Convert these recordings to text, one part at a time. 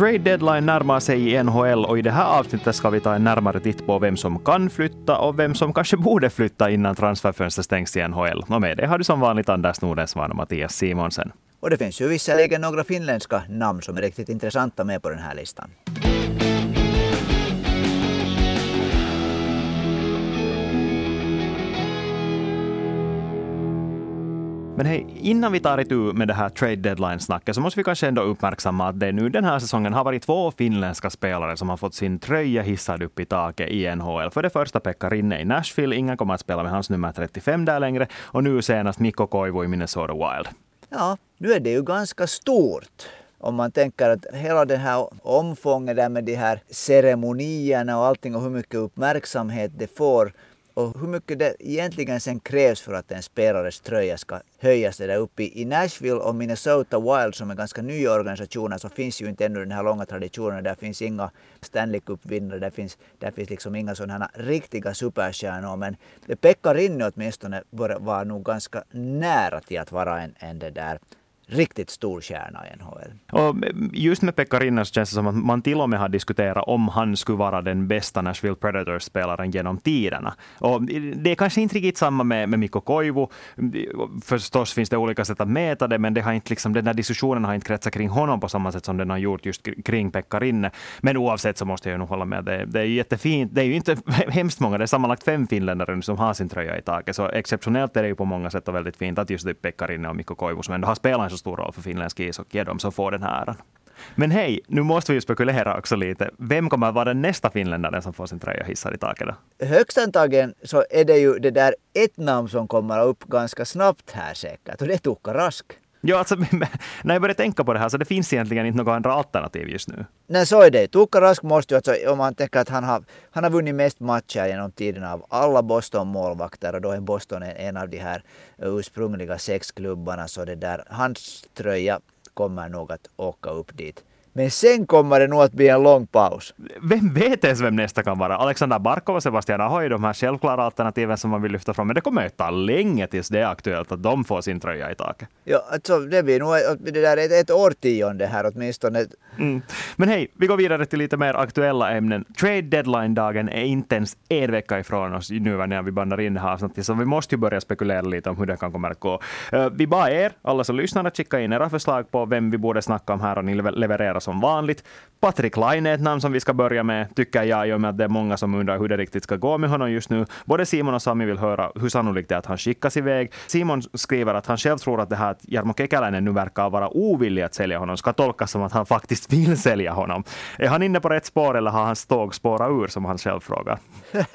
trade deadline närmar sig i NHL och i det här avsnittet ska vi ta en närmare titt på vem som kan flytta och vem som kanske borde flytta innan transferfönstret stängs i NHL. Och med det har du som vanligt Anders Nordensvan och Mattias Simonsen. Och det finns ju visserligen några finländska namn som är riktigt intressanta med på den här listan. Men hej, innan vi tar itu med det här trade deadline-snacket så måste vi kanske ändå uppmärksamma att det nu den här säsongen har varit två finländska spelare som har fått sin tröja hissad upp i taket i NHL. För det första Pekka Rinne i Nashville, ingen kommer att spela med hans nummer 35 där längre. Och nu senast Mikko Koivu i Minnesota Wild. Ja, nu är det ju ganska stort om man tänker att hela det här omfånget där med de här ceremonierna och allting och hur mycket uppmärksamhet det får och hur mycket det egentligen sen krävs för att en spelares tröja ska höjas där uppe. I Nashville och Minnesota Wild som är ganska nya organisationer så finns ju inte ännu den här långa traditionen. Där finns inga Stanley Cup-vinnare, där finns, där finns liksom inga sådana riktiga superstjärnor. Men Pekka Rinne åtminstone var nog ganska nära till att vara en, en det där riktigt stor stjärna i NHL. Och eh, just med Pekka Rinne så känns det som att man till och med har diskuterat om han skulle vara den bästa Nashville Predators-spelaren genom tiderna. Och eh, det är kanske inte riktigt samma med, med Mikko Koivu. Förstås finns det olika sätt att mäta det, men det har inte liksom, den här diskussionen har inte kretsat kring honom på samma sätt som den har gjort just kring Pekka Rinne. Men oavsett så måste jag nog hålla med. Det, det är jättefint. Det är ju inte hemskt många, det är sammanlagt fem finländare som har sin tröja i taket. Så exceptionellt är det ju på många sätt och väldigt fint att just Pekka Rinne och Mikko Koivu som ändå har spelat en så stor roll för finländsk ishockey, är de som får den här äran. Men hej, nu måste vi ju spekulera också lite. Vem kommer att vara den nästa finländaren som får sin tröja hissad i taket? Då? Högst antagligen så är det ju det där ett namn som kommer upp ganska snabbt här säkert och det är Tuukka Rask. Ja, alltså, när jag börjar tänka på det här så det finns egentligen inte några andra alternativ just nu. Nej, så är det. Tuukka Rask måste ju, alltså, om man tänker att han har, han har vunnit mest matcher genom tiden av alla Boston-målvakter och då är Boston en av de här ursprungliga sex klubbarna så det där, hans tröja kommer nog att åka upp dit. Men sen kommer det nog att bli en lång paus. Vem vet ens vem nästa kan vara? Alexander Barkov och Sebastian Aho är de här självklara alternativen som man vill lyfta fram. Men det kommer att ta länge tills det är aktuellt att de får sin tröja i taket. Ja, alltså det blir nog det där ett, ett årtionde här åtminstone. Mm. Men hej, vi går vidare till lite mer aktuella ämnen. Trade deadline-dagen är inte ens en vecka ifrån oss nu när vi bandar in det här avsnittet, så vi måste ju börja spekulera lite om hur det kan komma att gå. Eh, vi bad er, alla som lyssnar, att skicka in era förslag på vem vi borde snacka om här och ni levererar som vanligt. Patrik Laine är ett namn som vi ska börja med, tycker jag, i och med att det är många som undrar hur det riktigt ska gå med honom just nu. Både Simon och Sami vill höra hur sannolikt det är att han skickas iväg. Simon skriver att han själv tror att det här att Jarmo Kekäläinen nu verkar vara ovillig att sälja honom ska tolkas som att han faktiskt vill sälja honom. Är han inne på rätt spår eller har hans tåg spårat ur, som han själv frågar?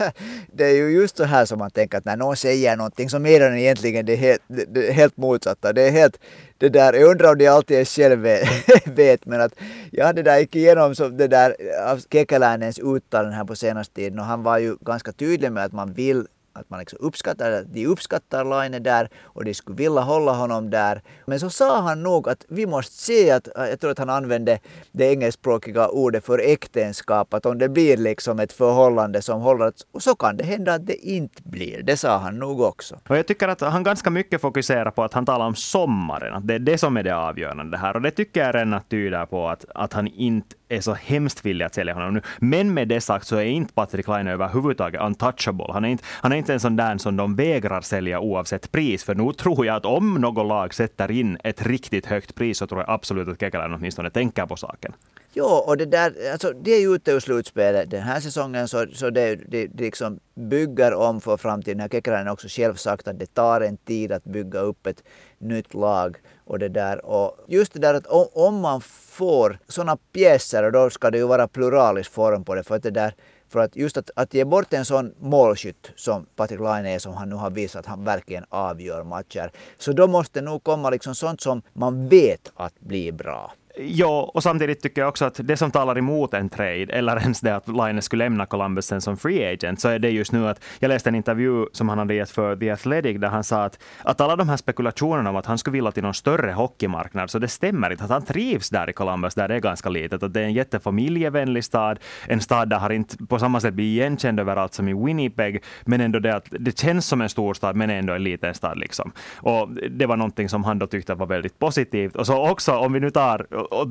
det är ju just så här som man tänker att när någon säger någonting så menar den egentligen det helt, det helt motsatta. Det är helt det där, jag undrar om de alltid själv vet, men att jag hade där gick igenom så det där eh, av Kekäläinens uttalanden här på senaste tiden och han var ju ganska tydlig med att man vill att man liksom uppskattar, de uppskattar Laine där och de skulle vilja hålla honom där. Men så sa han nog att vi måste se att, äh, jag tror att han använde det engelskspråkiga ordet för äktenskap, att om det blir liksom ett förhållande som håller, så kan det hända att det inte blir. Det sa han nog också. Och jag tycker att han ganska mycket fokuserar på att han talar om sommaren, att det är det som är det avgörande här. Och det tycker jag redan tyder på att, att han inte är så hemskt villig att sälja honom nu. Men med det sagt så är inte Patrik Laine överhuvudtaget untouchable. Han är inte, han är inte en sån där som de vägrar sälja oavsett pris. För nu tror jag att om något lag sätter in ett riktigt högt pris så tror jag absolut att Kekäläinen åtminstone tänker på saken. Jo, och det där, alltså det är ju ute ur slutspelet den här säsongen så, så det, det, det liksom bygger om för framtiden. Kekäläinen har också själv sagt att det tar en tid att bygga upp ett nytt lag och det där. Och just det där att om man får sådana pjäser, då ska det ju vara pluralis form på det. För att det där för att just att, att ge bort en sån målskytt som Patrik Laine är, som han nu har visat att han verkligen avgör matcher. Så då måste nog komma liksom sånt som man vet att blir bra. Ja, och samtidigt tycker jag också att det som talar emot en trade, eller ens det att Line skulle lämna Columbus sen som free agent, så är det just nu att jag läste en intervju som han hade gett för The Athletic, där han sa att, att alla de här spekulationerna om att han skulle vilja till någon större hockeymarknad, så det stämmer inte. Att han trivs där i Columbus, där det är ganska litet. Att det är en jättefamiljevänlig stad, en stad där han inte på samma sätt blir igenkänd överallt som i Winnipeg, men ändå det att det känns som en storstad, men ändå en liten stad. Liksom. Och det var någonting som han då tyckte var väldigt positivt. Och så också, om vi nu tar och,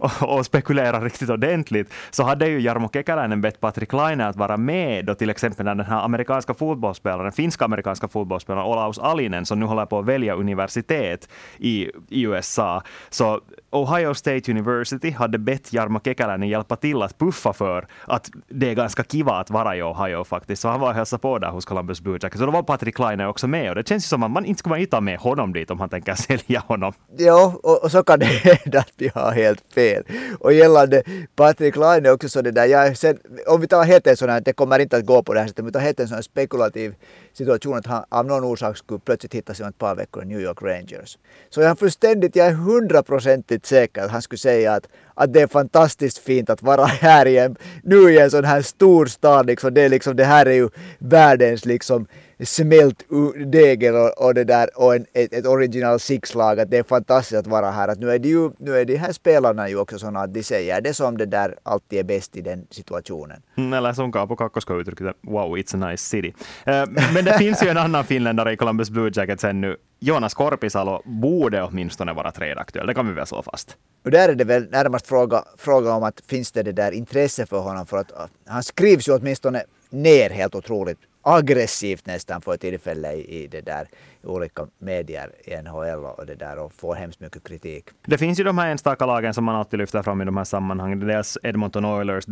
och, och spekulerar riktigt ordentligt, så hade ju Jarmo Kekäläinen bett Patrik Laine att vara med då till exempel när den här amerikanska fotbollsspelaren, finska amerikanska fotbollsspelaren Olaus Alinen, som nu håller på att välja universitet i, i USA. Så Ohio State University hade bett Jarmo Kekäläinen hjälpa till att puffa för att det är ganska kiva att vara i Ohio faktiskt. Så han var och hälsade på där hos Columbus Blue Jackets. Så då var Patrik Laine också med och det känns ju som att man inte skulle ta med honom dit om han tänker sälja honom. Jo, och, och så kan det hända att vi har helt fel. Och gällande Patrik Laine också så det där, jag sen, om vi tar helt en sån här, det kommer inte att gå på det här sättet, men vi tar helt en sån här spekulativ situation att han av någon orsak skulle plötsligt hitta sig om ett par veckor i New York Rangers. Så jag är fullständigt, jag är hundraprocentigt säker att han skulle säga att, att det är fantastiskt fint att vara här igen, nu i en sån här stor stad liksom. Det, är liksom, det här är ju världens liksom smält degel och, och, det där och en, ett, ett original six-lag att det är fantastiskt att vara här. Att nu är det ju, nu är de här spelarna ju också sådana att de säger det som det där alltid är bäst i den situationen. Mm, eller som Kaapo Kakkosko uttryckte wow, it's a nice city. Uh, men det finns ju en annan finländare i Columbus Blue Jackets ännu. Jonas Korpisalo borde åtminstone vara trädaktuell, det kan vi väl slå fast. Och där är det väl närmast fråga, fråga om att finns det det där intresse för honom för att han skrivs ju åtminstone ner helt otroligt aggressivt nästan för tillfället i, i det där olika medier i NHL och det där och får hemskt mycket kritik. Det finns ju de här enstaka lagen som man alltid lyfter fram i de här sammanhangen. Dels Edmonton Oilers,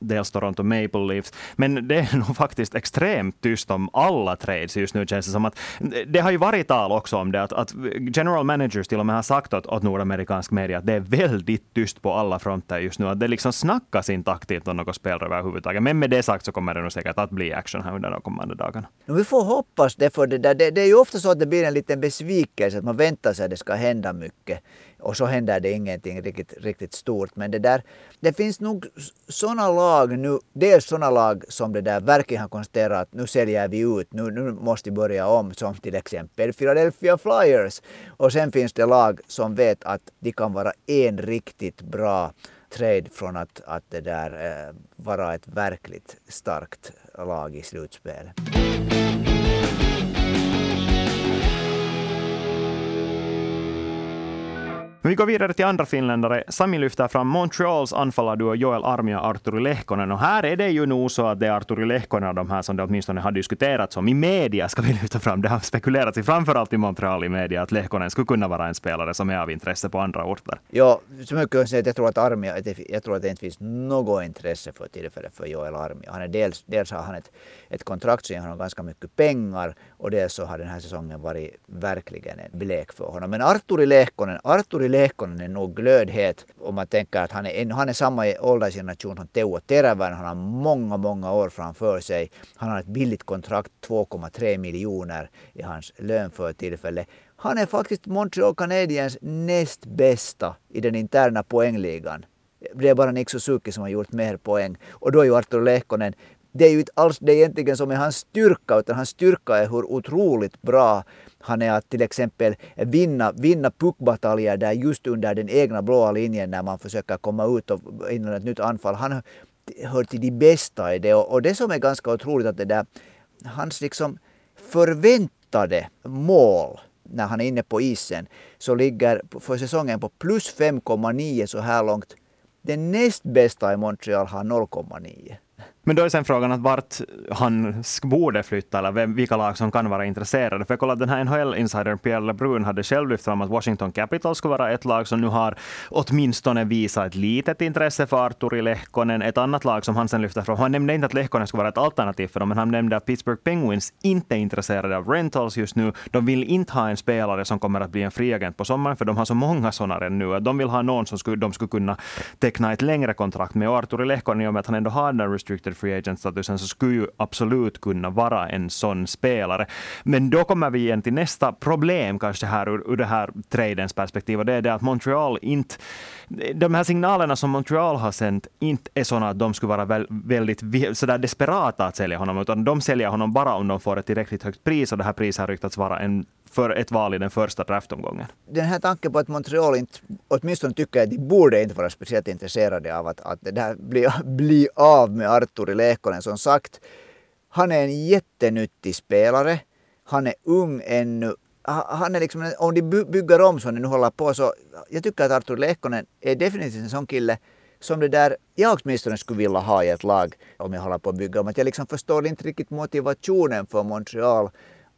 dels Toronto Maple Leafs. Men det är nog faktiskt extremt tyst om alla trades just nu känns det som att det har ju varit tal också om det att, att general managers till och med har sagt åt, åt nordamerikansk media att det är väldigt tyst på alla fronter just nu. Att det liksom snackas inte aktivt om något spelare överhuvudtaget. Men med det sagt så kommer det nog säkert att bli action här under de kommande dagarna. Vi får hoppas det för det där. Det, det är ju ofta så att det blir en liten besvikelse, att man väntar sig att det ska hända mycket. Och så händer det ingenting riktigt, riktigt stort. Men det där, det finns nog sådana lag nu, dels sådana lag som det där verkligen har konstaterat att nu säljer vi ut, nu, nu måste vi börja om, som till exempel Philadelphia Flyers. Och sen finns det lag som vet att de kan vara en riktigt bra trade från att, att det där eh, vara ett verkligt starkt lag i slutspelet. Men vi går vidare till andra finländare. Sami lyfter fram Montreals anfallarduo Joel Armia och Arturi Lehkonen. Och här är det ju nog så att det är Arturi Lehkonen och de här som det åtminstone har diskuterats om i media, ska vi lyfta fram. Det har spekulerats i framförallt i Montreal i media att Lehkonen skulle kunna vara en spelare som är av intresse på andra orter. Ja, så mycket kan säga att jag tror att Armia, jag tror att det inte finns något intresse för tillfället för Joel Armia. Han är dels, dels har han ett, ett kontrakt som ger honom ganska mycket pengar och dels så har den här säsongen varit verkligen en blek för honom. Men Arturi Lehkonen, Arturi Lehkonen är nog glödhet om man tänker att han är, han är samma åldersgeneration som Teuvo Teräväinen. Han har många, många år framför sig. Han har ett billigt kontrakt, 2,3 miljoner i hans lön för tillfället. Han är faktiskt Montreal Canadiens näst bästa i den interna poängligan. Det är bara Nick Suzuki som har gjort mer poäng. Och då är ju Arturi Lehkonen det är ju inte alls det egentligen som är hans styrka, utan hans styrka är hur otroligt bra han är att till exempel vinna, vinna puckbataljer där just under den egna blåa linjen när man försöker komma ut och innan ett nytt anfall. Han hör till de bästa i det och, och det som är ganska otroligt att det där, hans liksom förväntade mål när han är inne på isen så ligger för säsongen på plus 5,9 så här långt. Den näst bästa i Montreal har 0,9. Men då är sen frågan att vart han borde flytta eller vem, vilka lag som kan vara intresserade. För jag kollade den här NHL-insidern Pierre LeBrun hade själv lyft fram att Washington Capitals skulle vara ett lag som nu har åtminstone visat ett litet intresse för Arturi Lehkonen. Ett annat lag som han sen lyfter fram, han nämnde inte att Lehkonen skulle vara ett alternativ för dem, men han nämnde att Pittsburgh Penguins inte är intresserade av rentals just nu. De vill inte ha en spelare som kommer att bli en friagent på sommaren, för de har så många sådana redan nu. De vill ha någon som skulle, de skulle kunna teckna ett längre kontrakt med. Och Arturi Lehkonen, i och med att han ändå har den restricted undrafted free agent-statusen så skulle ju absolut kunna vara en sån spelare. Men då kommer vi igen till nästa problem kanske här ur, ur det här tradens perspektiv och det är det att Montreal inte de här signalerna som Montreal har sänt inte är sådana att de skulle vara väl, väldigt sådär desperata att sälja honom, utan de säljer honom bara om de får ett tillräckligt högt pris och det här priset har ryktats vara en för ett val i den första draftomgången. Den här tanken på att Montreal inte, åtminstone tycker att de borde inte vara speciellt intresserade av att, att det där bli, bli av med Arturi Lehkonen. Som sagt, han är en jättenyttig spelare. Han är ung ännu han är liksom, om de bygger om som de nu håller på så, jag tycker att Artur Lehkonen är definitivt en sån kille som det där jag åtminstone skulle vilja ha i ett lag om jag håller på att bygga om. Att jag liksom förstår inte riktigt motivationen för Montreal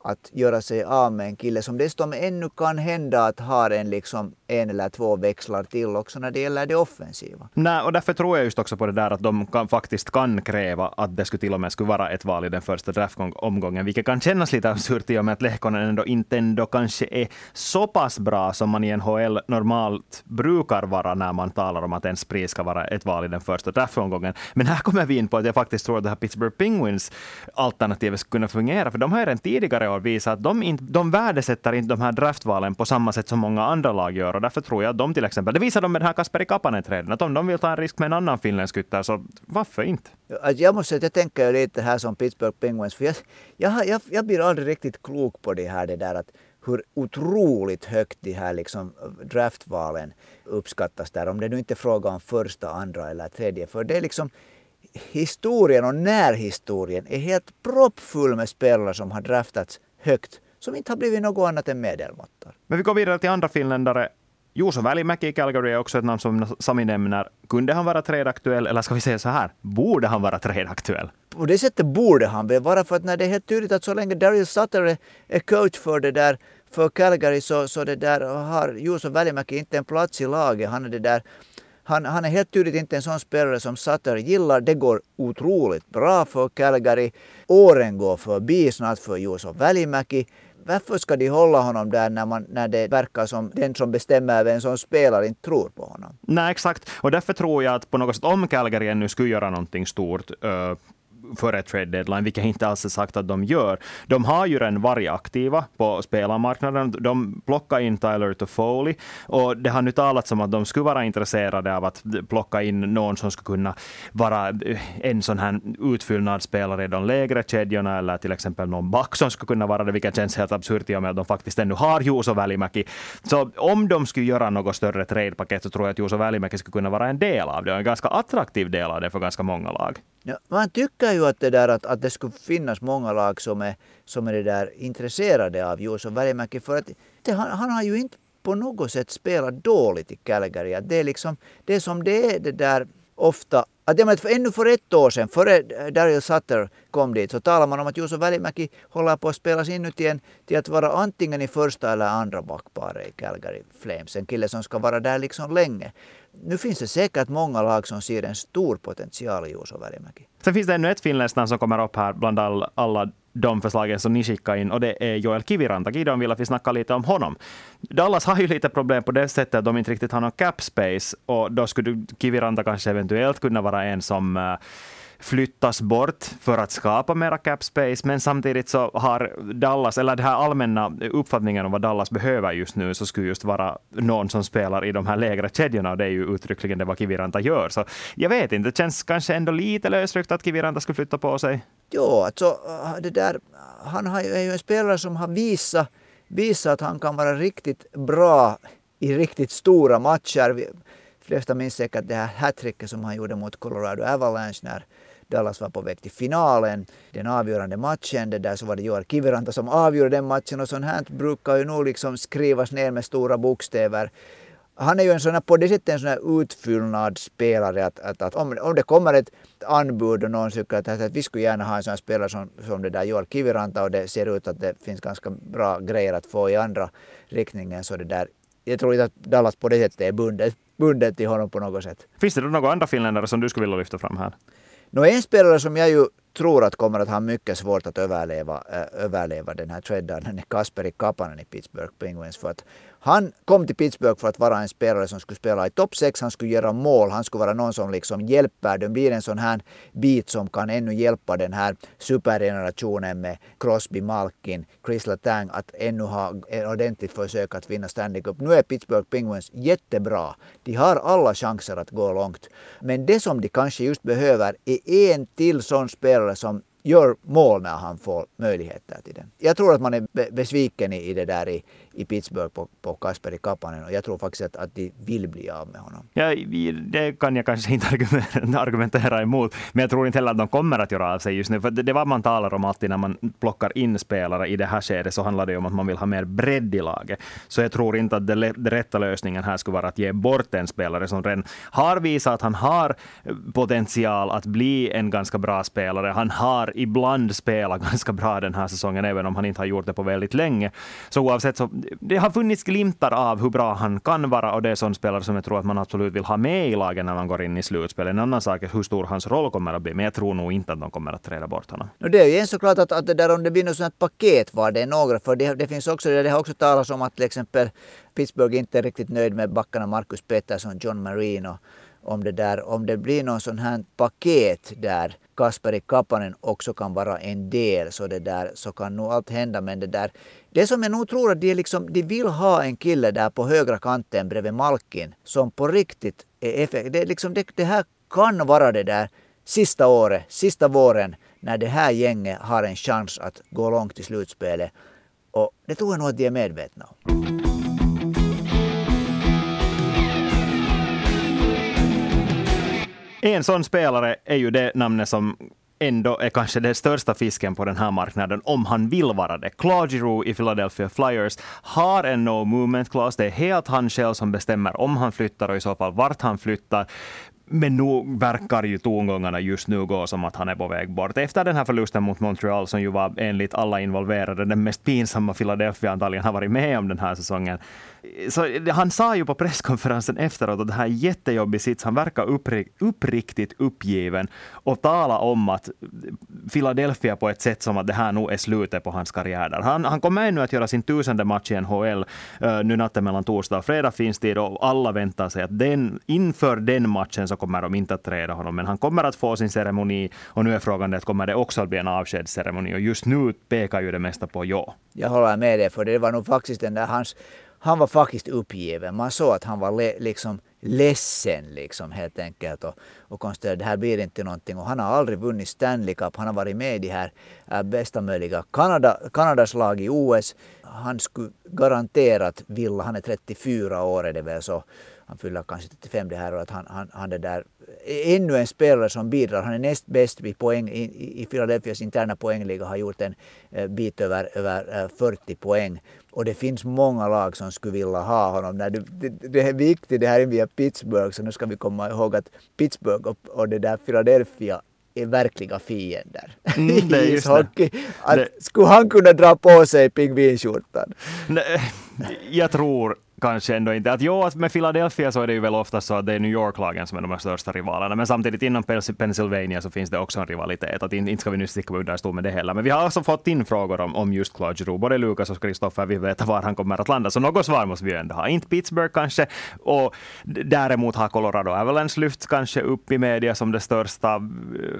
att göra sig av med en kille som dessutom ännu kan hända att har en, liksom, en eller två växlar till också när det gäller det offensiva. Nej, och därför tror jag just också på det där att de kan, faktiskt kan kräva att det skulle till och med skulle vara ett val i den första draftomgången, vilket kan kännas lite absurt i och med att Lehkonen ändå inte ändå kanske är så pass bra som man i NHL normalt brukar vara när man talar om att ens pris ska vara ett val i den första draftomgången. Men här kommer vi in på att jag faktiskt tror att det här Pittsburgh Penguins alternativet skulle kunna fungera, för de har ju redan tidigare år visar att de, in, de värdesätter inte de här draftvalen på samma sätt som många andra lag gör. Och därför tror jag att de till exempel, det visar de med den här Kasperi Kapanen-traden, att om de vill ta en risk med en annan finländsk ytter, så varför inte? Alltså, jag måste säga att jag tänker lite här som Pittsburgh Penguins, för jag, jag, jag, jag blir aldrig riktigt klok på det här, det där att hur otroligt högt de här liksom draftvalen uppskattas där. Om det nu inte är fråga om första, andra eller tredje. För det är liksom historien och närhistorien är helt proppfull med spelare som har draftats högt som inte har blivit något annat än medelmåttor. Men vi går vidare till andra finländare. Juuso Välimäki i Calgary är också ett namn som Sami nämner. Kunde han vara trädaktuell, eller ska vi säga så här, borde han vara trädaktuell? På det sättet borde han väl vara, för att när det är helt tydligt att så länge Daryl Sutter är coach för det där för Calgary så, så det där har Juuso Välimäki inte en plats i laget. Han är det där han, han är helt tydligt inte en sån spelare som Sutter gillar. Det går otroligt bra för Calgary. Åren går förbi snart för Juuso Välimäki. Varför ska de hålla honom där när, man, när det verkar som den som bestämmer vem som spelar inte tror på honom? Nej, exakt. Och därför tror jag att på något sätt om Calgary ännu skulle göra någonting stort eh, före trade deadline, vilket inte alls är sagt att de gör. De har ju redan varit aktiva på spelarmarknaden. De plockade in Tyler Toffoli och det har nu talats om att de skulle vara intresserade av att plocka in någon som skulle kunna vara eh, en sån här utfyllnadsspelare i de lägre kedjorna eller till exempel någon back som skulle kunna vara det, vilket känns helt absurt i och med att de faktiskt ännu har Juuso Välimäki. Så om de skulle göra något större tradepaket så tror jag att Juuso Välimäki skulle kunna vara en del av det och en ganska attraktiv del av det för ganska många lag. Ja, man tycker ju att det, där, att, att det skulle finnas många lag som är, som är det där intresserade av Juuso Välimäki. För att det, han, han har ju inte på något sätt spelat dåligt i Calgary. det är liksom det som det är det där ofta att jag menar, för ännu för ett år sedan, före Daryl Sutter kom dit, så talade man om att Juuso Välimäki håller på att spelas in en, till att vara antingen i första eller andra backparet i Calgary Flames. En kille som ska vara där liksom länge. Nu finns det säkert många lag som ser en stor potential i Juuso Värimäki. Sen finns det ännu ett finländskt namn som kommer upp här bland all, alla de förslagen som ni skickade in och det är Joel Kiviranta. Gideon vill att vi snackar lite om honom. Dallas har ju lite problem på det sättet att de inte riktigt har någon cap space och då skulle Kiviranta kanske eventuellt kunna vara en som uh, flyttas bort för att skapa mera cap space, men samtidigt så har Dallas, eller den här allmänna uppfattningen om vad Dallas behöver just nu, så skulle just vara någon som spelar i de här lägre kedjorna, och det är ju uttryckligen det vad Kiviranta gör. Så jag vet inte, det känns kanske ändå lite lösryckt att Kiviranta skulle flytta på sig. Jo, alltså äh, det där, han är ju en spelare som har visat, visat att han kan vara riktigt bra i riktigt stora matcher. De flesta minns säkert det här hattricket som han gjorde mot Colorado Avalanche när Dallas var på väg till finalen, den avgörande matchen. Det där så var det Joar Kiviranta som avgjorde den matchen och sånt här brukar ju nog liksom skrivas ner med stora bokstäver. Han är ju en sån här, på det sättet en sån här utfyllnadsspelare att, att, att om, om det kommer ett anbud och någon tycker att, att vi skulle gärna ha en sån här spelare som, som det där Joel Kiviranta och det ser ut att det finns ganska bra grejer att få i andra riktningen så det där jag tror inte att Dallas på det sättet är bundet, bundet till honom på något sätt. Finns det då några andra finländare som du skulle vilja lyfta fram här? Nå, en spelare som jag ju tror att kommer att ha mycket svårt att överleva, äh, överleva den här traden är Kasperi Kapanen i Pittsburgh Penguins. För att han kom till Pittsburgh för att vara en spelare som skulle spela i topp 6, han skulle göra mål, han skulle vara någon som liksom hjälper. de blir en sån här bit som kan ännu hjälpa den här supergenerationen med Crosby, Malkin, Chris Letang att ännu ha en ordentligt försök att vinna Stanley Cup. Nu är Pittsburgh Penguins jättebra. De har alla chanser att gå långt. Men det som de kanske just behöver är en till sån spelare som gör mål när han får möjligheter till det. Jag tror att man är besviken i, i det där i, i Pittsburgh på, på Kasperi Kapanen och jag tror faktiskt att, att de vill bli av med honom. Ja, det kan jag kanske inte argumentera emot, men jag tror inte heller att de kommer att göra av sig just nu. För det, det vad man talar om alltid när man plockar in spelare i det här skedet, så handlar det om att man vill ha mer bredd i laget. Så jag tror inte att den rätta lösningen här skulle vara att ge bort en spelare som redan har visat att han har eh, potential att bli en ganska bra spelare. Han har ibland spelat ganska bra den här säsongen, även om han inte har gjort det på väldigt länge. Så oavsett så det har funnits glimtar av hur bra han kan vara och det är sån spelare som jag tror att man absolut vill ha med i lagen när man går in i slutspelet. En annan sak är hur stor hans roll kommer att bli, men jag tror nog inte att de kommer att träda bort honom. No, det är ju en såklart att, att det där om det blir något sånt paket var det är några, för det, det finns också, det har också talats om att till exempel Pittsburgh inte är riktigt nöjd med backarna Marcus Pettersson, John Marino om det, där, om det blir någon sån här paket där Kasperi Kapanen också kan vara en del så, det där, så kan nog allt hända. Men det där, det som jag nog tror att de, liksom, de vill ha en kille där på högra kanten bredvid Malkin som på riktigt är effektiv. Det, liksom, det, det här kan vara det där sista året, sista våren när det här gänget har en chans att gå långt i slutspelet. Och det tror jag nog att de är medvetna om. En sån spelare är ju det namnet som ändå är kanske den största fisken på den här marknaden, om han vill vara det. Claude Giroux i Philadelphia Flyers har en no movement clause. Det är helt han själv som bestämmer om han flyttar och i så fall vart han flyttar. Men nu verkar ju tongångarna just nu gå som att han är på väg bort. Efter den här förlusten mot Montreal, som ju var enligt alla involverade den mest pinsamma Philadelphia antagligen har varit med om den här säsongen, så han sa ju på presskonferensen efteråt att det här är jättejobbig sits. Han verkar uppri uppriktigt uppgiven och tala om att Philadelphia på ett sätt som att det här nog är slutet på hans karriär. Där. Han, han kommer ännu att göra sin tusende match i NHL uh, eh, nu natten mellan torsdag och fredag finns det och alla väntar sig att den, inför den matchen så kommer de inte att träda honom. Men han kommer att få sin ceremoni och nu är frågan det, kommer det också att bli en avskedsceremoni och just nu pekar ju det mesta på ja. Jag håller med dig, för det var nog faktiskt den där hans han var faktiskt uppgiven. Man såg att han var le, liksom ledsen liksom helt enkelt och, och konstaterade det här blir inte någonting. Och han har aldrig vunnit Stanley Cup. Han har varit med i de här äh, bästa möjliga Kanada, Kanadas lag i OS. Han skulle garanterat vilja, han är 34 år är det väl så, han fyller kanske 35 det här året, han, han, han är där ännu en spelare som bidrar. Han är näst bäst vid poäng i, i Philadelphias interna poängliga, har gjort en eh, bit över, över 40 eh, poäng. Och det finns många lag som skulle vilja ha honom. Det, det, det är viktigt, det här är via Pittsburgh, så nu ska vi komma ihåg att Pittsburgh och, och det där Philadelphia är verkliga fiender mm, i ishockey. Att, Skulle han kunna dra på sig pingvinskjortan? Jag tror kanske ändå inte. Att jo, att med Philadelphia så är det ju väl ofta så att det är New York-lagen som är de största rivalerna. Men samtidigt inom Pennsylvania så finns det också en rivalitet. Att inte ska vi nu sticka under stol med det heller. Men vi har också fått in frågor om, om just Claude Giroux. Både Lukas och Kristoffer vill veta var han kommer att landa. Så något svar måste vi ju ändå ha. Inte Pittsburgh kanske. Och däremot har Colorado Avalanche lyfts kanske upp i media som det största eh,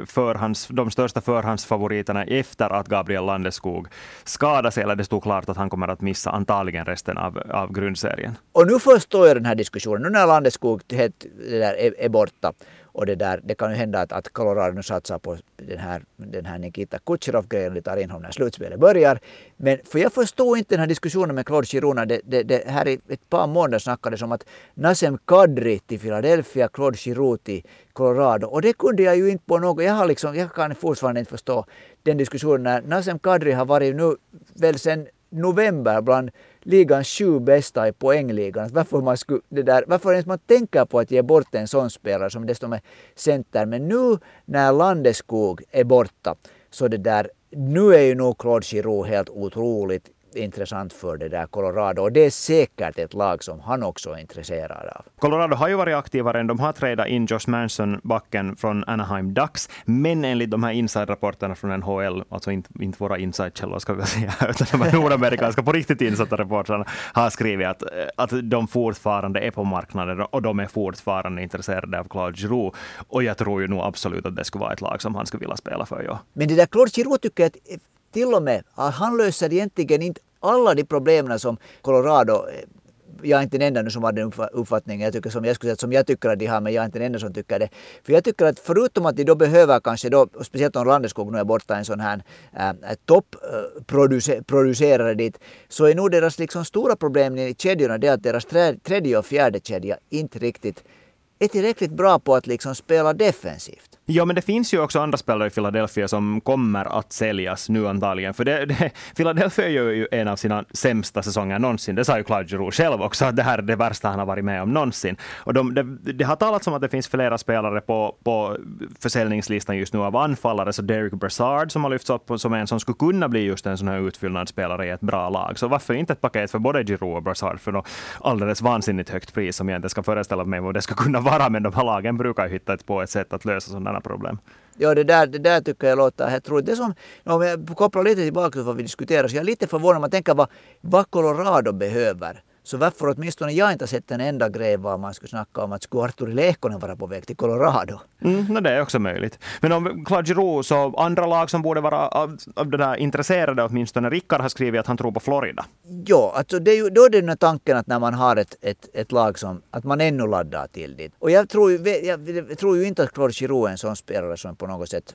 förhands, de största förhandsfavoriterna efter att Gabriel Landeskog skadade sig. Eller det stod klart att han kommer att missa antagligen resten av, av grundserien. Och nu förstår jag den här diskussionen. Nu när Landeskog helt, det där e- är, är borta och det, där, det kan ju hända att, att Colorado nu satsar på den här, den här Nikita Kucherov-grejen. De tar in honom när slutspelet börjar. Men för jag förstår inte den här diskussionen med Claude Girona. Det, det, det här i ett par månader snackades om att Nasem Kadri till Philadelphia, Claude Giroux till Colorado. Och det kunde jag ju inte på något. Jag, har liksom, jag kan fortfarande inte förstå den diskussionen. När Nasem Kadri har varit nu väl sen, november bland ligans sju bästa i poängligan. Varför, man skulle, det där, varför ens man tänker på att ge bort en sån spelare som dessutom är center. Men nu när Landeskog är borta så det där, nu är ju nog Claude Giroux helt otroligt intressant för det där Colorado. Och det är säkert ett lag som han också är intresserad av. Colorado har ju varit aktivare än de har trädat in Josh Manson, backen från Anaheim Ducks. Men enligt de här inside-rapporterna från NHL, alltså inte, inte våra inside-källor ska vi säga, utan de här nordamerikanska på riktigt insatta reportrarna har skrivit att, att de fortfarande är på marknaden och de är fortfarande intresserade av Claude Giroux. Och jag tror ju nog absolut att det skulle vara ett lag som han skulle vilja spela för. Ja. Men det där Claude Giroux tycker jag att till och med ah, han löser egentligen inte alla de problemen som Colorado eh, jag är inte den enda nu som har den uppfattningen. Jag tycker som jag skulle säga som jag tycker att de har, men jag är inte den enda som tycker det. För jag tycker att förutom att de då behöver kanske då, speciellt om Landeskog nu är borta en sån här eh, eh, äh, topproducerare äh, dit, så är nog deras liksom stora problem i kedjorna det att deras tredje och fjärde kedja inte riktigt är tillräckligt bra på att liksom spela defensivt. Ja, men det finns ju också andra spelare i Philadelphia som kommer att säljas nu antagligen. För det, det, Philadelphia gör ju en av sina sämsta säsonger någonsin. Det sa ju Claude Giroux själv också, att det här är det värsta han har varit med om någonsin. Och de, det, det har talats om att det finns flera spelare på, på försäljningslistan just nu av anfallare, så Derek Brassard som har lyfts upp som en som skulle kunna bli just en sån här utfyllnadsspelare i ett bra lag. Så varför inte ett paket för både Giroux och Brassard för något alldeles vansinnigt högt pris som jag inte ska föreställa mig vad det ska kunna vara, men de här lagen brukar ju hitta på ett sätt att lösa sådana problem. Ja, det där, det där tycker jag låter helt roligt. Det som, om jag kopplar lite tillbaka till vad vi diskuterar, så jag är lite förvånad. Man tänker vad, vad Colorado behöver. Så varför åtminstone jag inte har sett en enda grej vad man skulle snacka om att skulle Arturi Lehkonen vara på väg till Colorado? Mm, no, det är också möjligt. Men om Claude Giroux, så andra lag som borde vara av, av det där intresserade åtminstone. Rickard har skrivit att han tror på Florida. Ja, alltså det är ju, då är det den här tanken att när man har ett, ett, ett lag som, att man ännu laddar till dit. Och jag tror, jag, jag tror ju inte att Claude Giroux är en sån spelare som på något sätt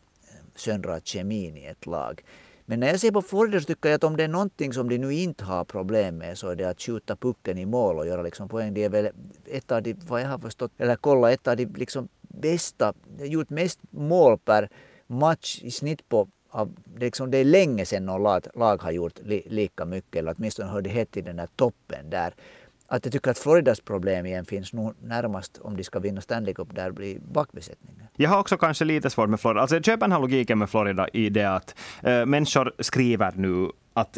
söndrar kemin i ett lag. Men när jag ser på Florida så tycker jag att om det är någonting som de nu inte har problem med så är det att skjuta pucken i mål och göra liksom poäng. Det är väl ett av de, vad jag har förstått, eller kolla, ett av de liksom bästa, gjort mest mål per match i snitt på av, liksom det är länge sedan någon lag, lag har gjort li, lika mycket, eller åtminstone hör det hett i den där toppen där att jag tycker att Floridas problem igen finns nog närmast om de ska vinna Stanley Cup, där blir backbesättningen. Jag har också kanske lite svårt med Florida. Alltså jag köper den här logiken med Florida i det att äh, människor skriver nu att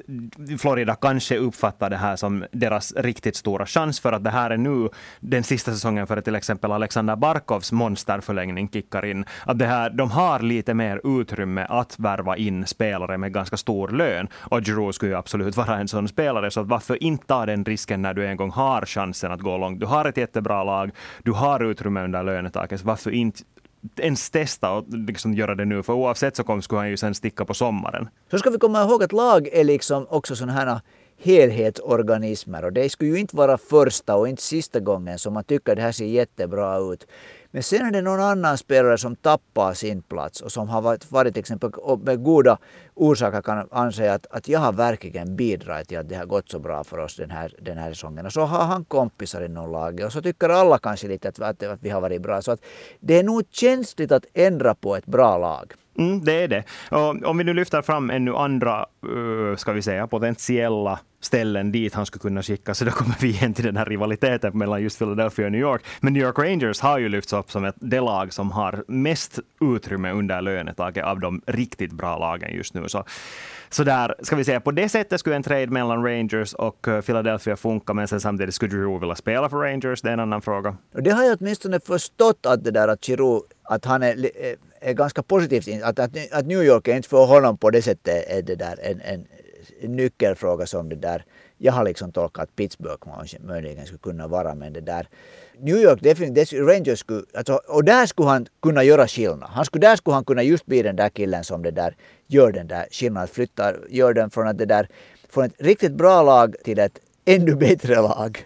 Florida kanske uppfattar det här som deras riktigt stora chans för att det här är nu den sista säsongen för att till exempel Alexander Barkovs monsterförlängning kickar in. Att det här, de har lite mer utrymme att värva in spelare med ganska stor lön. Och Giroud skulle ju absolut vara en sån spelare, så att varför inte ta den risken när du en gång har chansen att gå långt? Du har ett jättebra lag, du har utrymme under lönetaket, så varför inte ens testa och liksom göra det nu, för oavsett så kom, skulle han ju sen sticka på sommaren. Så ska vi komma ihåg att lag är liksom också sådana här helhetsorganismer och det skulle ju inte vara första och inte sista gången som man tycker att det här ser jättebra ut. Men sen är det någon annan spelare som tappar sin plats och som har varit, varit till exempel med goda orsaker kan anse att, att jag har verkligen bidragit till att det har gått så bra för oss den här, den här säsongen. Och så har han kompisar inom laget och så tycker alla kanske lite att, att, att vi har varit bra. Så att det är nog känsligt att ändra på ett bra lag. Mm, det är det. Och om vi nu lyfter fram ännu andra, eh, ska vi säga, potentiella ställen dit han skulle kunna skicka, så då kommer vi igen till den här rivaliteten mellan just Philadelphia och New York. Men New York Rangers har ju lyfts upp som ett, det lag som har mest utrymme under lönetaket av de riktigt bra lagen just nu. Så, så där, ska vi säga, på det sättet skulle en trade mellan Rangers och eh, Philadelphia funka, men sen samtidigt skulle Giroud vilja spela för Rangers, det är en annan fråga. Det har jag åtminstone förstått att det där att Giroud, att han är eh, är ganska positivt. Att, att, att New York är inte för honom på det sättet är det där en, en nyckelfråga som det där jag har liksom tolkat att Pittsburgh möjligen skulle kunna vara men det där New York definitivt, Rangers skulle, alltså, och där skulle han kunna göra skillnad. Han skulle, där skulle han kunna just bli den där killen som det där gör den där skillnaden, flyttar, gör den från att det där, från ett riktigt bra lag till ett ännu bättre lag.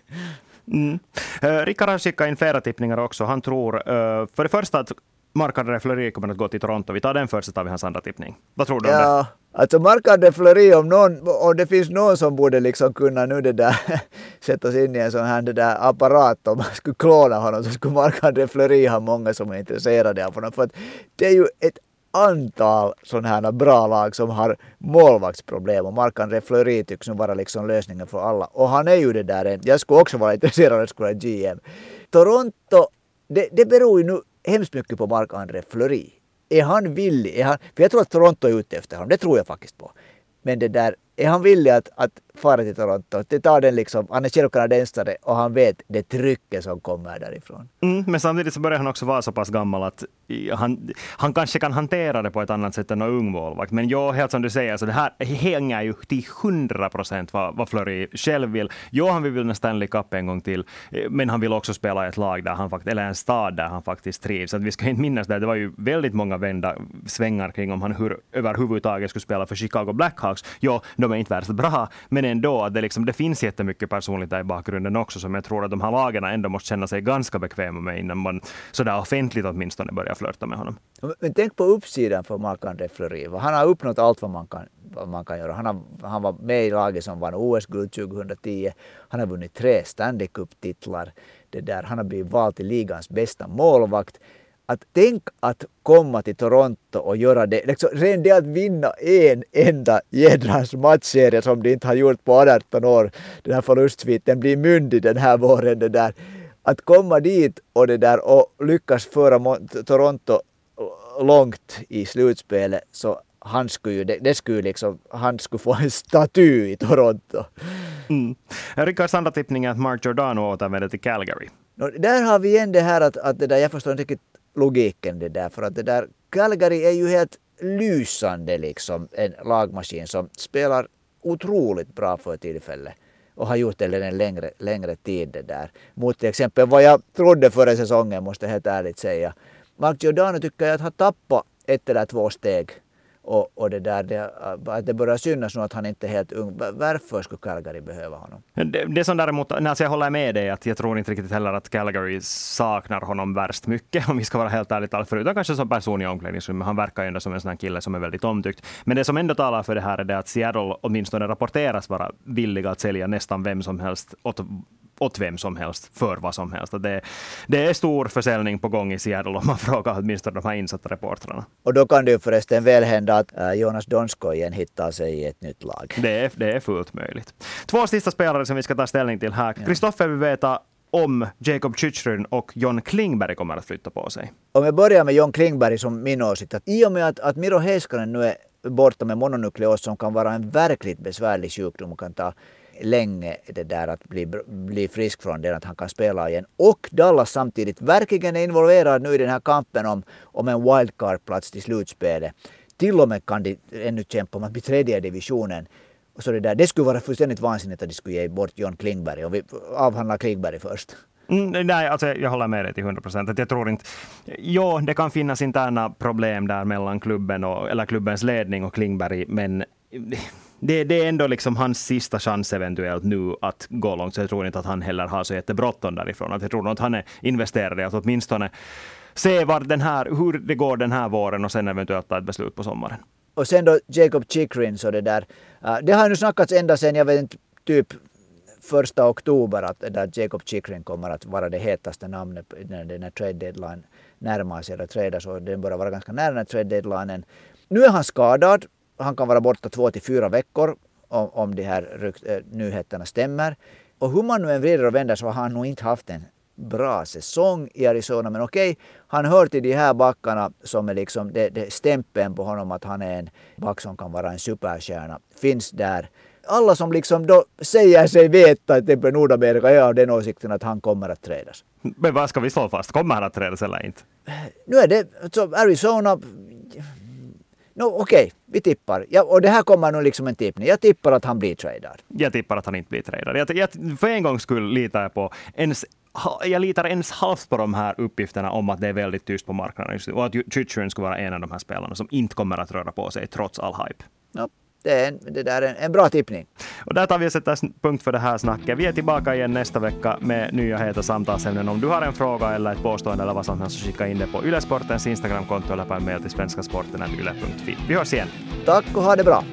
Mm. Uh, Rickard har skickat in flera tippningar också. Han tror uh, för det första att Marc-André Fleury kommer att gå till Toronto. Vi tar den först, så tar vi hans andra tippning. Vad tror du ja, om det? Alltså Marc-André Fleury, om, någon, om det finns någon som borde liksom kunna nu det där sätta sig in i en sån här det där apparat om man skulle klona honom så skulle Marc-André Fleury ha många som är intresserade av honom. För att det är ju ett antal sådana här bra lag som har målvaktsproblem och Marc-André Fleury tycks nu vara liksom lösningen för alla. Och han är ju det där, jag skulle också vara intresserad av att skulle vara GM. Toronto, det, det beror ju nu hemskt mycket på Marc-André Fleury. Är han villig? Är han, för jag tror att Toronto är ute efter honom, det tror jag faktiskt på. Men det där, är han villig att, att fara till Toronto? Det tar den liksom, han är själv kanadensare och han vet det trycket som kommer därifrån. Mm, men samtidigt så börjar han också vara så pass gammal att han, han kanske kan hantera det på ett annat sätt än en ung målvakt. Men ja, helt som du säger, så det här hänger ju till hundra procent vad, vad Fleury själv vill. Ja, han vill vinna Stanley Cup en gång till, eh, men han vill också spela i ett lag där han faktiskt, eller en stad där han faktiskt trivs. Att vi ska inte minnas det, det var ju väldigt många vända svängar kring om han hur, överhuvudtaget skulle spela för Chicago Blackhawks. Ja, de är inte värst bra, men men ändå, att det, liksom, det finns jättemycket personligt där i bakgrunden också som jag tror att de här lagen ändå måste känna sig ganska bekväma med innan man sådär offentligt åtminstone börjar flörta med honom. Men tänk på uppsidan för Marc-André Fleury. Han har uppnått allt vad man kan, vad man kan göra. Han, har, han var med i laget som vann OS-guld 2010. Han har vunnit tre Stanley Cup-titlar. Det där. Han har blivit vald till ligans bästa målvakt att tänk att komma till Toronto och göra det, liksom, redan det att vinna en enda jädrans matchserie som de inte har gjort på 18 år, den här förlustsviten blir myndig den här våren. Det där. Att komma dit och, det där, och lyckas föra Toronto långt i slutspelet så han skulle, det, det skulle liksom, han skulle få en staty i Toronto. Mm. Rickards andra tippning är att Mark Giordano återvänder till Calgary. No, där har vi igen det här att, att det där, jag förstår inte riktigt logiken det där. För att det där Calgary är ju helt lysande liksom. En lagmaskin som spelar otroligt bra för tillfället och har gjort det en längre, längre tid det där. Mot till exempel vad jag trodde förra säsongen måste jag helt ärligt säga. Mark Giordano tycker jag att har tappat ett eller två steg och, och det där, det, äh, att det börjar synas nu att han inte är helt ung. Varför skulle Calgary behöva honom? Det, det som däremot, alltså jag håller med dig, att jag tror inte riktigt heller att Calgary saknar honom värst mycket, om vi ska vara helt ärliga. Förutom kanske som person i omklädningsrummet. Han verkar ju ändå som en sån här kille som är väldigt omtyckt. Men det som ändå talar för det här är det att Seattle åtminstone rapporteras vara villiga att sälja nästan vem som helst åt åt vem som helst, för vad som helst. Det, det är stor försäljning på gång i Seattle om man frågar åtminstone de här insatta reportrarna. Och då kan det ju förresten väl hända att äh, Jonas Donskoj igen hittar sig i ett nytt lag. Det är, det är fullt möjligt. Två sista spelare som vi ska ta ställning till här. Kristoffer vill veta om Jacob Chychryn och John Klingberg kommer att flytta på sig. Om jag börjar med John Klingberg som min åsikt. Att I och med att, att Miro Heiskanen nu är borta med mononukleos som kan vara en verkligt besvärlig sjukdom och kan ta länge det där att bli, bli frisk från det, att han kan spela igen. Och Dallas samtidigt verkligen är involverad nu i den här kampen om, om en wildcard-plats till slutspelet. Till och med kan de ännu kämpa om att bli tredje divisionen. Så det, där, det skulle vara fullständigt vansinnigt att de skulle ge bort John Klingberg. Och vi avhandlar Klingberg först. Mm, nej, alltså jag håller med dig till 100 procent. Jag tror inte... Jo, det kan finnas interna problem där mellan klubben och, eller klubbens ledning och Klingberg, men det, det, är ändå liksom hans sista chans eventuellt nu att gå långt. Så jag tror inte att han heller har så jättebråttom därifrån. Att jag tror nog att han är investerad i att åtminstone se var den här, hur det går den här våren och sen eventuellt ta ett beslut på sommaren. Och sen då Jacob Chikrin så det där. Uh, det har ju snackats ända sen, jag vet inte, typ första oktober att där Jacob Chikrin kommer att vara det hetaste namnet när den här trade deadline närmar sig eller tradas och den börjar vara ganska nära den här trade deadlinen. Nu är han skadad han kan vara borta två till fyra veckor om, om de här äh, nyheterna stämmer. Och hur man nu än vrider och vänder så har han nog inte haft en bra säsong i Arizona. Men okej, okay, han hör till de här backarna som är liksom det, det stämpeln på honom att han är en back som kan vara en superstjärna. Finns där. Alla som liksom då säger sig veta att det Nordamerika är av den åsikten att han kommer att trädas. Men vad ska vi slå fast? Kommer han att trädas eller inte? Nu är det så Arizona No, Okej, okay, vi tippar. Ja, och det här kommer nog liksom en tippning. Jag tippar att han blir tradad. Jag tippar att han inte blir tradad. Jag, jag, för en gångs skull litar jag på ens jag litar ens halvt på de här uppgifterna om att det är väldigt tyst på marknaden just nu och att Chychryn skulle vara en av de här spelarna som inte kommer att röra på sig trots all hype. Ja, det, är en, det där är en, en bra tippning. Och där tar vi och sätter punkt för det här snacket. Vi är tillbaka igen nästa vecka med nya heta samtalsämnen. Om du har en fråga eller ett påstående eller vad som helst så skicka in det på Ylesportens Instagramkonto eller på en mail till svenskasporten.yle.fi. Vi hörs igen. Tack och ha det bra.